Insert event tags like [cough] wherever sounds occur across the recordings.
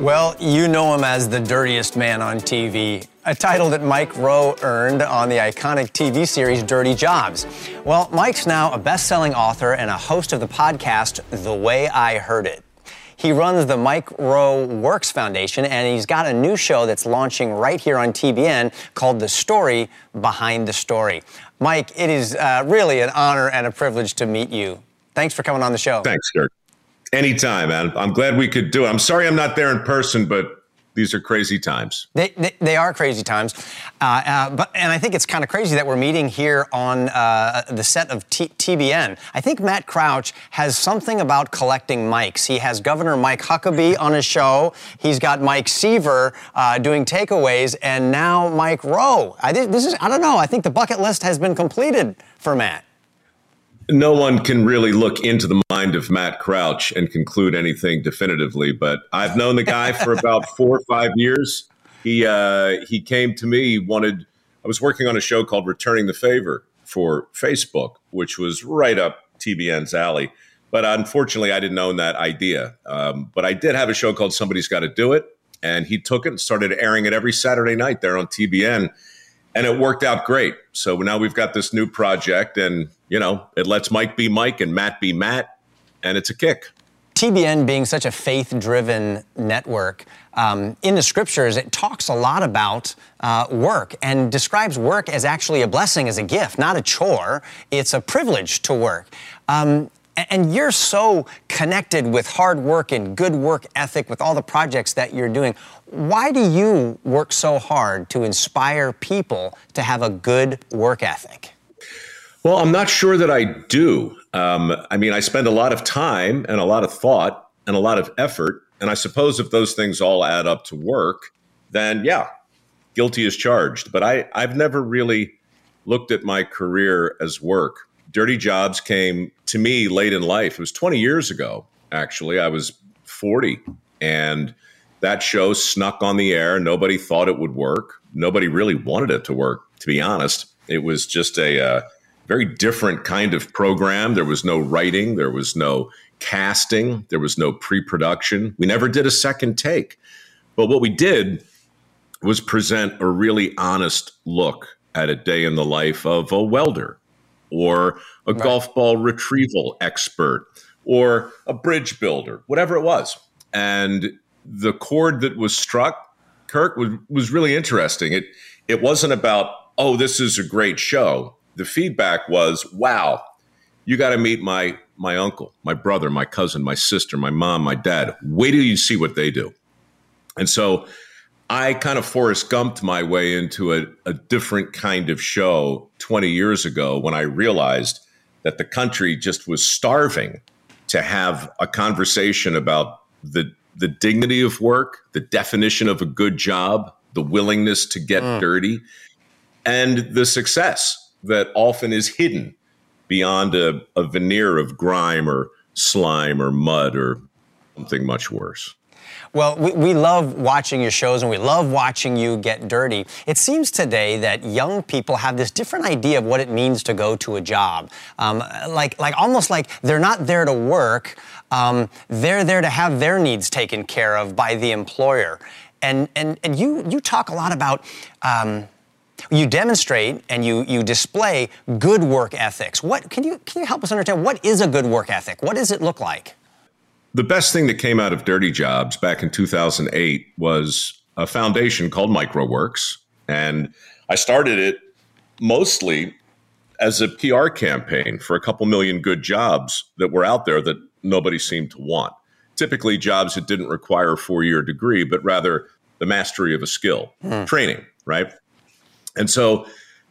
Well, you know him as the dirtiest man on TV, a title that Mike Rowe earned on the iconic TV series Dirty Jobs. Well, Mike's now a best selling author and a host of the podcast The Way I Heard It. He runs the Mike Rowe Works Foundation, and he's got a new show that's launching right here on TBN called The Story Behind the Story. Mike, it is uh, really an honor and a privilege to meet you. Thanks for coming on the show. Thanks, Kirk. Anytime, man. I'm glad we could do it. I'm sorry I'm not there in person, but these are crazy times. They, they, they are crazy times, uh, uh, but and I think it's kind of crazy that we're meeting here on uh, the set of T- TBN. I think Matt Crouch has something about collecting mics. He has Governor Mike Huckabee on his show. He's got Mike Seaver uh, doing takeaways, and now Mike Rowe. I, this is I don't know. I think the bucket list has been completed for Matt no one can really look into the mind of Matt Crouch and conclude anything definitively. But I've known the guy for about [laughs] four or five years. He uh, he came to me. He Wanted I was working on a show called Returning the Favor for Facebook, which was right up TBN's alley. But unfortunately, I didn't own that idea. Um, but I did have a show called Somebody's Got to Do It, and he took it and started airing it every Saturday night there on TBN and it worked out great. So now we've got this new project, and you know, it lets Mike be Mike and Matt be Matt, and it's a kick. TBN being such a faith driven network, um, in the scriptures, it talks a lot about uh, work and describes work as actually a blessing, as a gift, not a chore. It's a privilege to work. Um, and you're so connected with hard work and good work ethic with all the projects that you're doing. Why do you work so hard to inspire people to have a good work ethic? Well, I'm not sure that I do. Um, I mean, I spend a lot of time and a lot of thought and a lot of effort. And I suppose if those things all add up to work, then yeah, guilty is charged. But I, I've never really looked at my career as work. Dirty Jobs came to me late in life. It was 20 years ago, actually. I was 40, and that show snuck on the air. Nobody thought it would work. Nobody really wanted it to work, to be honest. It was just a uh, very different kind of program. There was no writing, there was no casting, there was no pre production. We never did a second take. But what we did was present a really honest look at a day in the life of a welder or a right. golf ball retrieval expert or a bridge builder, whatever it was. And the chord that was struck, Kirk, was, was really interesting. It it wasn't about, oh, this is a great show. The feedback was, wow, you got to meet my my uncle, my brother, my cousin, my sister, my mom, my dad. Wait till you see what they do. And so I kind of Forrest Gumped my way into a, a different kind of show 20 years ago when I realized that the country just was starving to have a conversation about the the dignity of work, the definition of a good job, the willingness to get mm. dirty, and the success that often is hidden beyond a, a veneer of grime or slime or mud or something much worse. Well, we, we love watching your shows and we love watching you get dirty. It seems today that young people have this different idea of what it means to go to a job. Um, like, like almost like they're not there to work, um, they're there to have their needs taken care of by the employer. And, and, and you, you talk a lot about. Um, you demonstrate and you, you display good work ethics. What can you can you help us understand what is a good work ethic? What does it look like? The best thing that came out of Dirty Jobs back in 2008 was a foundation called Mike Rowe Works. And I started it mostly as a PR campaign for a couple million good jobs that were out there that nobody seemed to want. Typically, jobs that didn't require a four year degree, but rather the mastery of a skill, mm. training, right? And so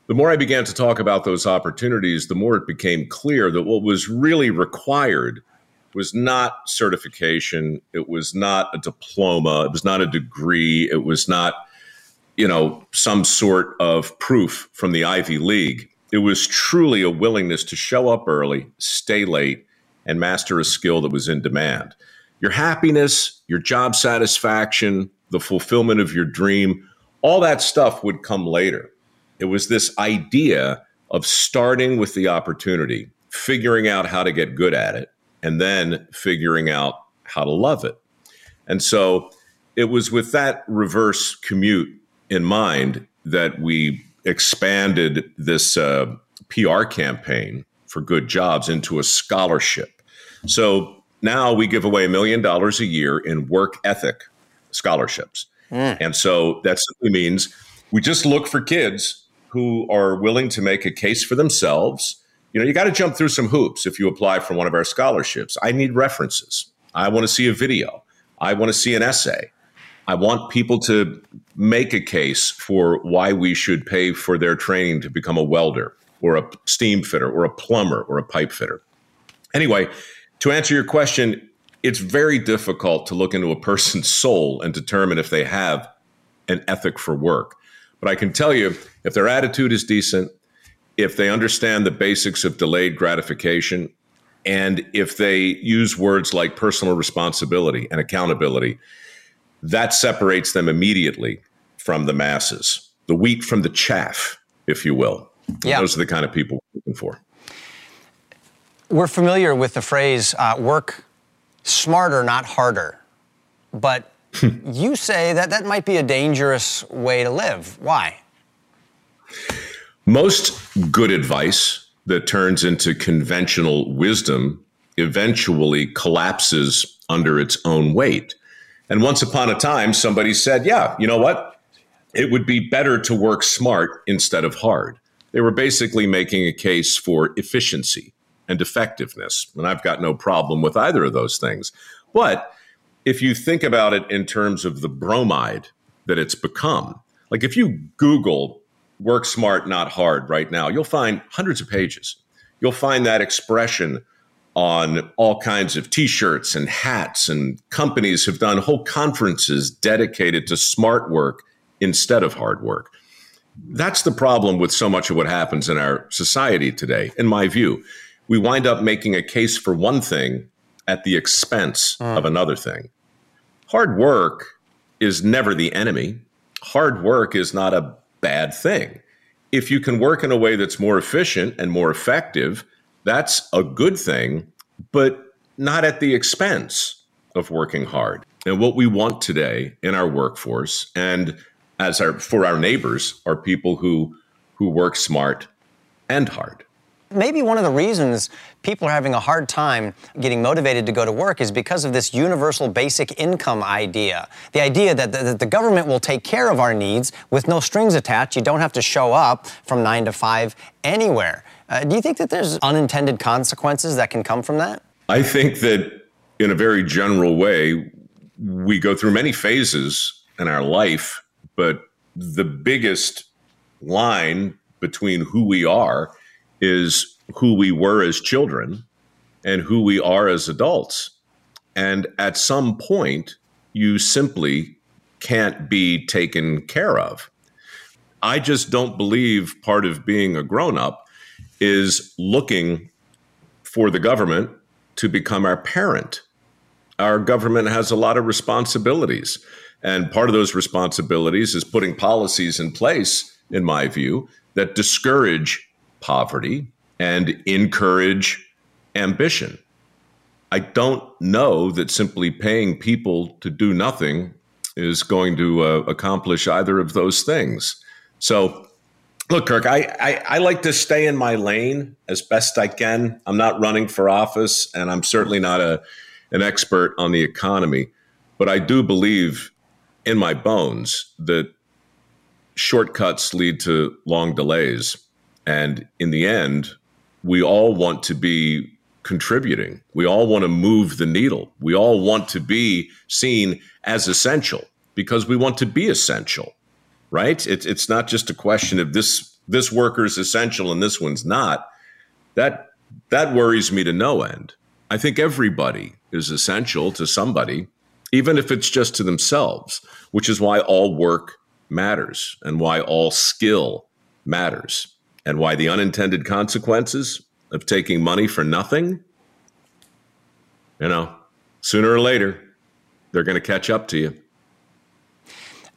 the more I began to talk about those opportunities, the more it became clear that what was really required was not certification. It was not a diploma. It was not a degree. It was not, you know, some sort of proof from the Ivy League. It was truly a willingness to show up early, stay late, and master a skill that was in demand. Your happiness, your job satisfaction, the fulfillment of your dream, all that stuff would come later. It was this idea of starting with the opportunity, figuring out how to get good at it, and then figuring out how to love it. And so it was with that reverse commute in mind that we expanded this uh, PR campaign for good jobs into a scholarship. So now we give away a million dollars a year in work ethic scholarships. Mm. And so that simply means we just look for kids who are willing to make a case for themselves. You know, you got to jump through some hoops if you apply for one of our scholarships. I need references. I want to see a video. I want to see an essay. I want people to make a case for why we should pay for their training to become a welder or a steam fitter or a plumber or a pipe fitter. Anyway, to answer your question, it's very difficult to look into a person's [laughs] soul and determine if they have an ethic for work. But I can tell you if their attitude is decent, if they understand the basics of delayed gratification, and if they use words like personal responsibility and accountability, that separates them immediately from the masses, the wheat from the chaff, if you will. Yeah. Those are the kind of people we're looking for. We're familiar with the phrase uh, work smarter, not harder. But [laughs] you say that that might be a dangerous way to live. Why? Most good advice that turns into conventional wisdom eventually collapses under its own weight. And once upon a time, somebody said, yeah, you know what? It would be better to work smart instead of hard. They were basically making a case for efficiency and effectiveness. And I've got no problem with either of those things. But if you think about it in terms of the bromide that it's become, like if you Google work smart, not hard right now, you'll find hundreds of pages. You'll find that expression on all kinds of t-shirts and hats and companies have done whole conferences dedicated to smart work instead of hard work. That's the problem with so much of what happens in our society today, in my view. We wind up making a case for one thing at the expense mm. of another thing. Hard work is never the enemy. Hard work is not a bad thing. If you can work in a way that's more efficient and more effective, that's a good thing, but not at the expense of working hard. And what we want today in our workforce and as our for our neighbors are people who who work smart and hard. Maybe one of the reasons people are having a hard time getting motivated to go to work is because of this universal basic income idea. The idea that the, that the government will take care of our needs with no strings attached. You don't have to show up from nine to five anywhere. Uh, do you think that there's unintended consequences that can come from that? I think that in a very general way, we go through many phases in our life, but the biggest line between who we are is who we were as children and who we are as adults. And at some point, you simply can't be taken care of. I just don't believe part of being a grown up is looking for the government to become our parent. Our government has a lot of responsibilities. And part of those responsibilities is putting policies in place, in my view, that discourage poverty and encourage ambition. I don't know that simply paying people to do nothing is going to uh, accomplish either of those things. So Look, Kirk, I, I, I, like to stay in my lane as best I can. I'm not running for office, and I'm certainly not a an expert on the economy, but I do believe in my bones that shortcuts lead to long delays, and in the end, we all want to be contributing. We all want to move the needle. We all want to be seen as essential because we want to be essential right? It's it's not just a question of this this worker is essential and this one's not. That that worries me to no end. I think everybody is essential to somebody, even if it's just to themselves, which is why all work matters and why all skill matters and why the unintended consequences of taking money for nothing, you know, sooner or later, they're going to catch up to you.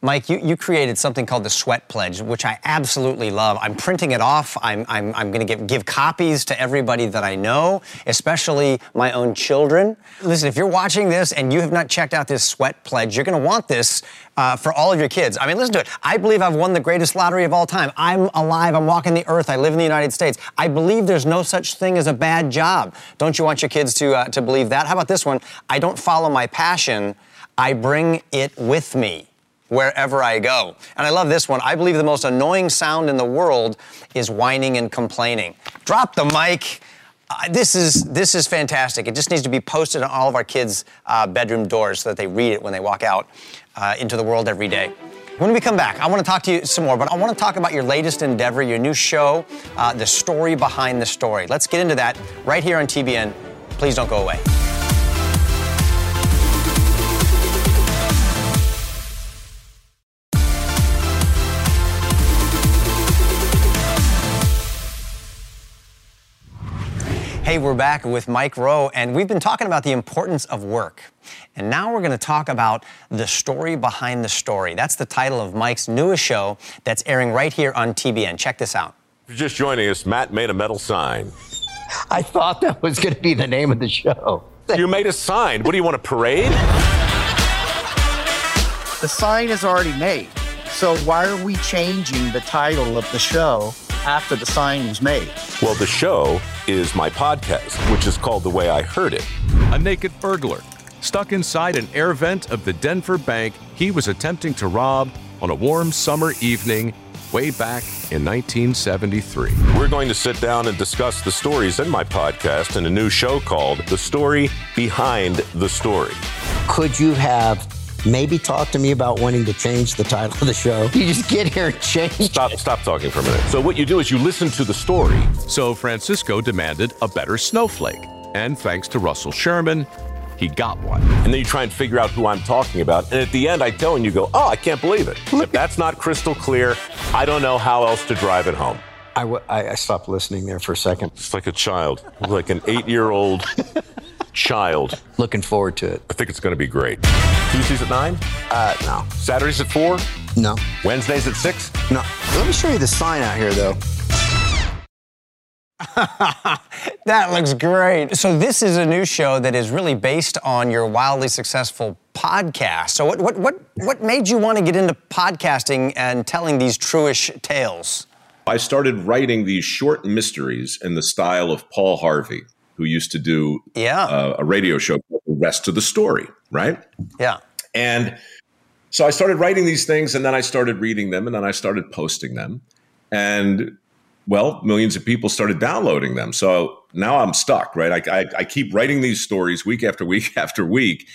Mike, you, you created something called the Sweat Pledge, which I absolutely love. I'm printing it off. I'm, I'm, I'm going to give, copies to everybody that I know, especially my own children. Listen, if you're watching this and you have not checked out this Sweat Pledge, you're going to want this uh, for all of your kids. I mean, listen to it. I believe I've won the greatest lottery of all time. I'm alive. I'm walking the earth. I live in the United States. I believe there's no such thing as a bad job. Don't you want your kids to, uh, to believe that? How about this one? I don't follow my passion. I bring it with me wherever I go. And I love this one. I believe the most annoying sound in the world is whining and complaining. Drop the mic. Uh, this is this is fantastic. It just needs to be posted on all of our kids' uh, bedroom doors so that they read it when they walk out uh, into the world every day. When we come back, I want to talk to you some more, but I want to talk about your latest endeavor, your new show, uh, the story behind the story. Let's get into that right here on TBN. Please don't go away. Hey, we're back with Mike Rowe, and we've been talking about the importance of work. And now we're going to talk about the story behind the story. That's the title of Mike's newest show that's airing right here on TBN. Check this out. If you're just joining us, Matt made a metal sign. I thought that was going to be the name of the show. You made a sign. What do you want, a parade? The sign is already made. So why are we changing the title of the show after the sign was made? Well, the show is my podcast, which is called The Way I Heard It. A naked burglar stuck inside an air vent of the Denver bank he was attempting to rob on a warm summer evening way back in 1973. We're going to sit down and discuss the stories in my podcast in a new show called The Story Behind the Story. Could you have maybe talk to me about wanting to change the title of the show? You just get here and change. Stop, stop talking for a minute. So, what you do is you listen to the story. So Francisco demanded a better snowflake. And thanks to Russell Sherman, he got one. And then you try and figure out who I'm talking about. And at the end, I tell and you go, oh, I can't believe it. If that's not crystal clear, I don't know how else to drive it home. I, w- I I stopped listening there for a second. It's like a child, like an eight year old [laughs] child. Looking forward to it. I think it's going to be great. Tuesdays at 9, Uh, no. Saturdays at 4, No. Wednesdays at 6. No. Let me show you the sign out here, though. [laughs] That looks great. So this is a new show that is really based on your wildly successful podcast. So what what what what made you want to get into podcasting and telling these truish tales? I started writing these short mysteries in the style of Paul Harvey, who used to do Yeah. uh, a radio show called The Rest of the Story, right? Yeah. And so I started writing these things and then I started reading them and then I started posting them. And well, millions of people started downloading them. So now I'm stuck, right? I, I, I keep writing these stories week after week [laughs] after week.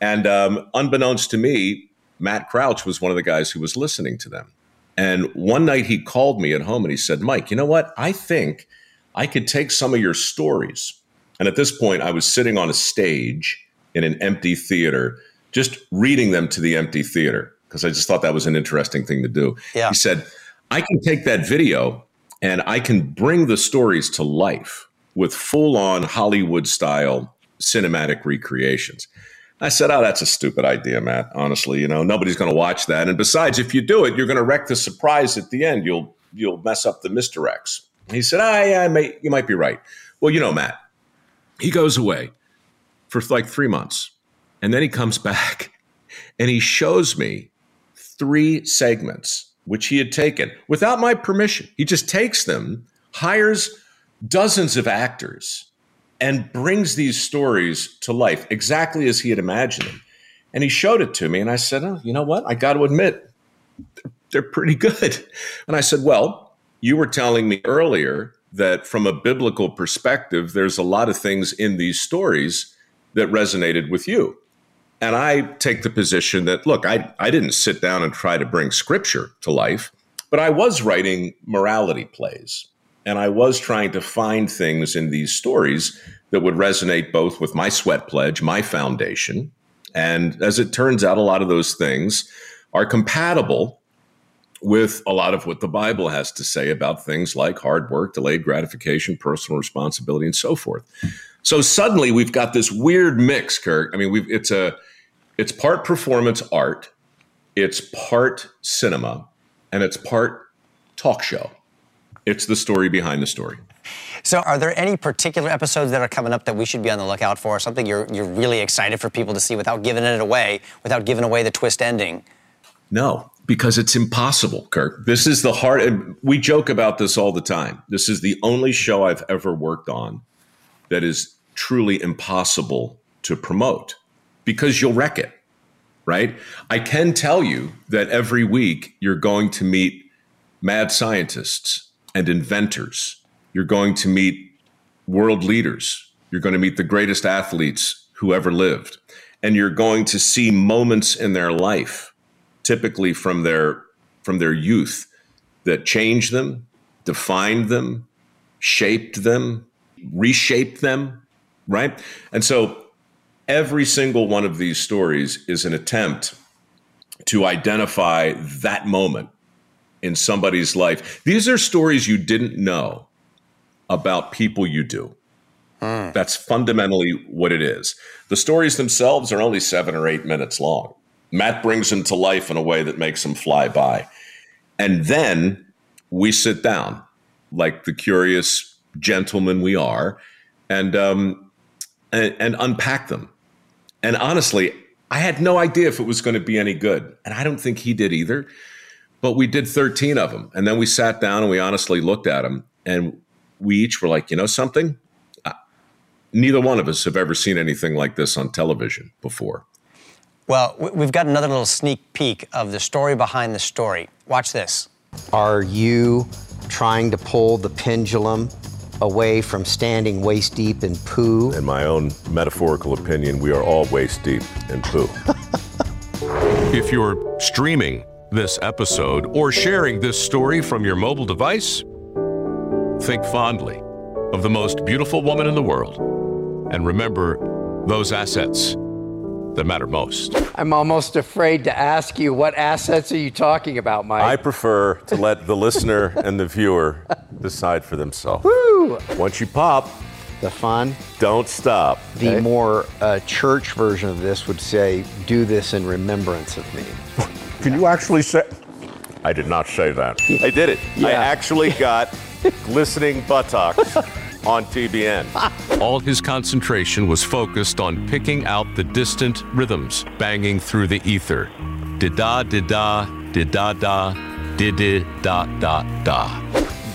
And um, unbeknownst to me, Matt Crouch was one of the guys who was listening to them. And one night he called me at home and he said, Mike, you know what? I think I could take some of your stories. And at this point, I was sitting on a stage in an empty theater, just reading them to the empty theater because I just thought that was an interesting thing to do. Yeah. He said, I can take that video and I can bring the stories to life with full on Hollywood style cinematic recreations. I said, Oh, that's a stupid idea, Matt. Honestly, you know, nobody's going to watch that. And besides, if you do it, you're going to wreck the surprise at the end. You'll you'll mess up the misdirects. He said, Ah, yeah, I may, you might be right. Well, you know, Matt, he goes away for like three months. And then he comes back and he shows me three segments which he had taken without my permission. He just takes them, hires dozens of actors, and brings these stories to life exactly as he had imagined them. And he showed it to me, and I said, Oh, you know what? I got to admit, they're pretty good. And I said, Well, you were telling me earlier that from a biblical perspective, there's a lot of things in these stories that resonated with you. And I take the position that, look, I, I didn't sit down and try to bring scripture to life, but I was writing morality plays. And I was trying to find things in these stories that would resonate both with my sweat pledge, my foundation. And as it turns out, a lot of those things are compatible with a lot of what the Bible has to say about things like hard work, delayed gratification, personal responsibility, and so forth. So suddenly we've got this weird mix, Kirk. I mean, we've it's a it's part performance art it's part cinema and it's part talk show. It's the story behind the story. So, are there any particular episodes that are coming up that we should be on the lookout for? Something you're you're really excited for people to see without giving it away, without giving away the twist ending? No, because it's impossible, Kirk. This is the hard. We joke about this all the time. This is the only show I've ever worked on that is truly impossible to promote because you'll wreck it, right? I can tell you that every week you're going to meet mad scientists and inventors you're going to meet world leaders. You're going to meet the greatest athletes who ever lived. And you're going to see moments in their life, typically from their from their youth, that changed them, defined them, shaped them, reshaped them, right? And so every single one of these stories is an attempt to identify that moment in somebody's life. These are stories you didn't know about people you do. Mm. That's fundamentally what it is. The stories themselves are only seven or eight minutes long. Matt brings them to life in a way that makes them fly by. And then we sit down like the curious gentlemen we are and, um, and, and unpack them. And honestly, I had no idea if it was going to be any good. And I don't think he did either. But we did 13 of them. And then we sat down and we honestly looked at them. And we each were like, you know something? Uh, neither one of us have ever seen anything like this on television before. Well, we've got another little sneak peek of the story behind the story. Watch this. Are you trying to pull the pendulum away from standing waist deep in poo? In my own metaphorical opinion, we are all waist deep in poo. [laughs] if you're streaming this episode or sharing this story from your mobile device, Think fondly of the most beautiful woman in the world and remember those assets that matter most. I'm almost afraid to ask you what assets are you talking about, Mike? I prefer to let the listener and the viewer decide for themselves. Woo! Once you pop, the fun. Don't stop. The okay? more uh, church version of this would say, "Do this in remembrance of me." Can you actually say? I did not say that. I did it. Yeah. I actually got [laughs] glistening buttocks on TBN. [laughs] All his concentration was focused on picking out the distant rhythms banging through the ether. Da da da da da da did da da da.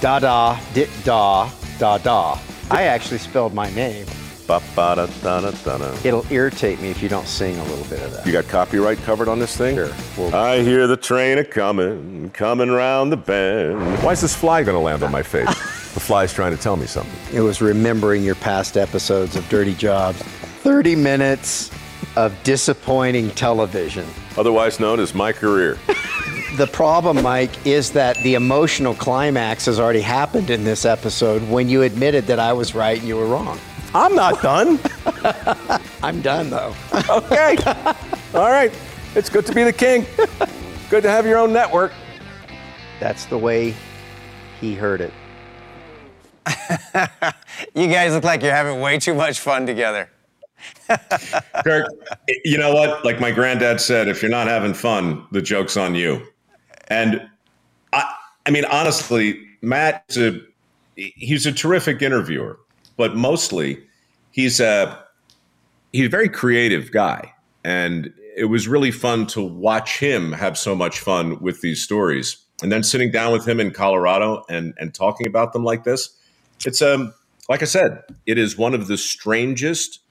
Da da dit da da da. I actually spelled my name. Ba, ba, da, da, da, It'll irritate me if you don't sing a little bit of that. You got copyright covered on this thing? Sure. We'll... I hear the train a coming, coming round the bend. Why is this fly gonna land on my face? [laughs] the fly's trying to tell me something. It was remembering your past episodes of Dirty Jobs. 30 minutes of disappointing television. Otherwise known as my career. [laughs] the problem, Mike, is that the emotional climax has already happened in this episode when you admitted that I was right and you were wrong. I'm not done. [laughs] I'm done, though. okay. All right. It's good to be the king. Good to have your own network. That's the way he heard it. [laughs] you guys look like you're having way too much fun together. [laughs] Kirk, you know what? Like my granddad said, if you're not having fun, the joke's on you. And I, I mean, honestly, Matt a he's a terrific interviewer but mostly he's a he's a very creative guy, and it was really fun to watch him have so much fun with these stories. And then sitting down with him in Colorado and and talking about them like this, it's um like I said, it is one of the strangest,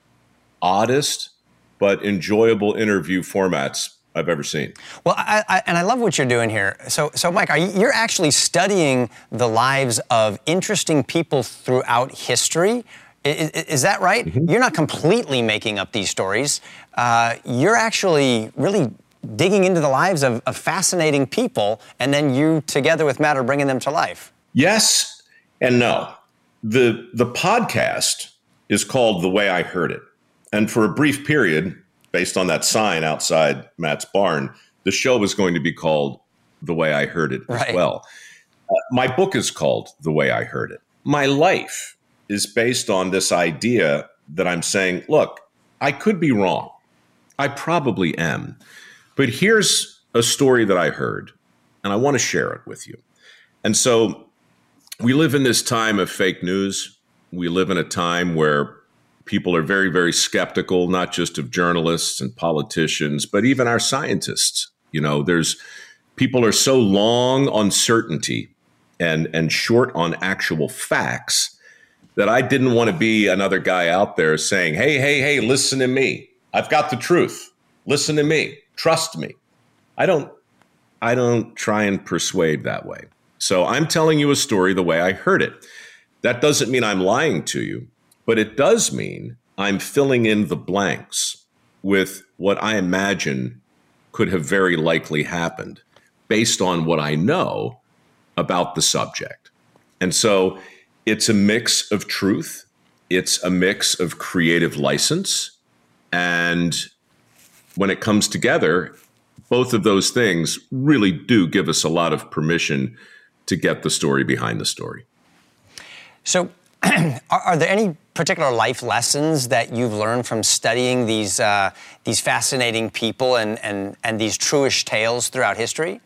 oddest, but enjoyable interview formats I've ever seen. Well, I, I, and I love what you're doing here. So, so Mike, are you, you're actually studying the lives of interesting people throughout history. Is, is that right? Mm-hmm. You're not completely making up these stories. Uh, you're actually really digging into the lives of, of fascinating people, and then you, together with Matt, are bringing them to life. Yes and no. The the podcast is called The Way I Heard It, and for a brief period, based on that sign outside Matt's barn, the show was going to be called The Way I Heard It right. as well. Uh, my book is called The Way I Heard It. My life is based on this idea that I'm saying, look, I could be wrong. I probably am. But here's a story that I heard, and I want to share it with you. And so we live in this time of fake news. We live in a time where people are very, very skeptical, not just of journalists and politicians, but even our scientists. You know, there's people are so long on certainty and and short on actual facts that I didn't want to be another guy out there saying, "Hey, hey, hey, listen to me. I've got the truth. Listen to me. Trust me." I don't I don't try and persuade that way. So I'm telling you a story the way I heard it. That doesn't mean I'm lying to you, but it does mean I'm filling in the blanks with what I imagine could have very likely happened based on what I know about the subject. And so it's a mix of truth, it's a mix of creative license. And when it comes together, both of those things really do give us a lot of permission to get the story behind the story. So, [clears throat] are, there any particular life lessons that you've learned from studying these uh, these fascinating people and, and and these truish tales throughout history?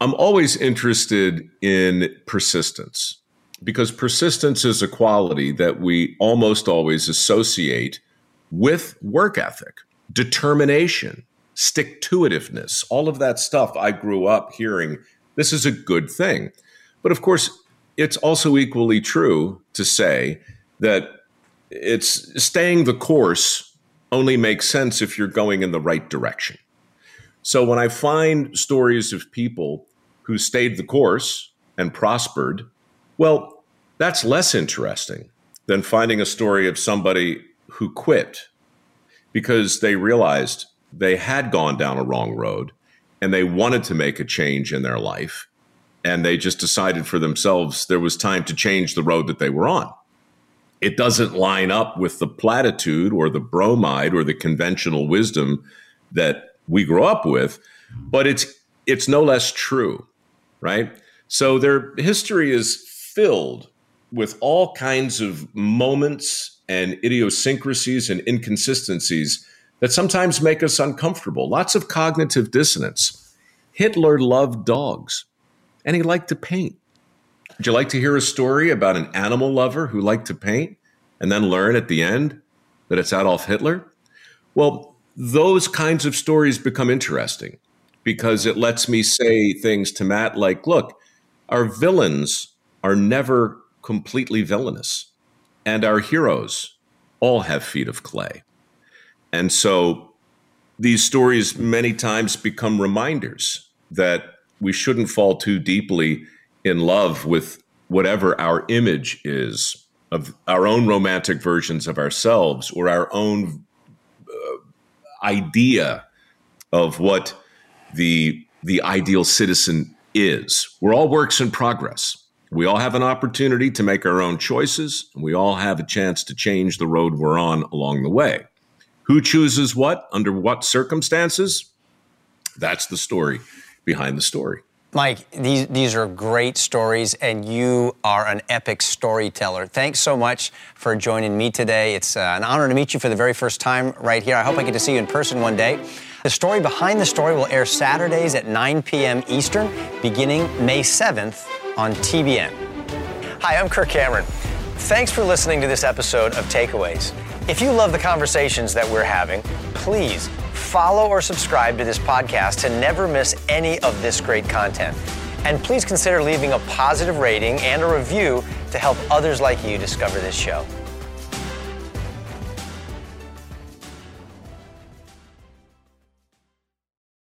I'm always interested in persistence because persistence is a quality that we almost always associate with work ethic, determination, stick to itiveness, all of that stuff I grew up hearing. This is a good thing. But of course, it's also equally true to say that it's staying the course only makes sense if you're going in the right direction. So when I find stories of people who stayed the course and prospered, well, that's less interesting than finding a story of somebody who quit because they realized they had gone down a wrong road and they wanted to make a change in their life. And they just decided for themselves there was time to change the road that they were on. It doesn't line up with the platitude or the bromide or the conventional wisdom that we grew up with, but it's it's no less true right? So their history is filled with all kinds of moments and idiosyncrasies and inconsistencies that sometimes make us uncomfortable. Lots of cognitive dissonance. Hitler loved dogs and he liked to paint. Would you like to hear a story about an animal lover who liked to paint and then learn at the end that it's Adolf Hitler? Well, those kinds of stories become interesting because it lets me say things to Matt like, look, our villains are never completely villainous, and our heroes all have feet of clay. And so these stories many times become reminders that we shouldn't fall too deeply in love with whatever our image is of our own romantic versions of ourselves or our own uh, idea of what the the ideal citizen is. We're all works in progress. We all have an opportunity to make our own choices, and we all have a chance to change the road we're on along the way. Who chooses what, under what circumstances? That's the story behind the story. Mike, these, these are great stories, and you are an epic storyteller. Thanks so much for joining me today. It's uh, an honor to meet you for the very first time right here. I hope I get to see you in person one day. The story behind the story will air Saturdays at 9 p.m. Eastern, beginning May 7th on TBN. Hi, I'm Kirk Cameron. Thanks for listening to this episode of Takeaways. If you love the conversations that we're having, please follow or subscribe to this podcast to never miss any of this great content. And please consider leaving a positive rating and a review to help others like you discover this show.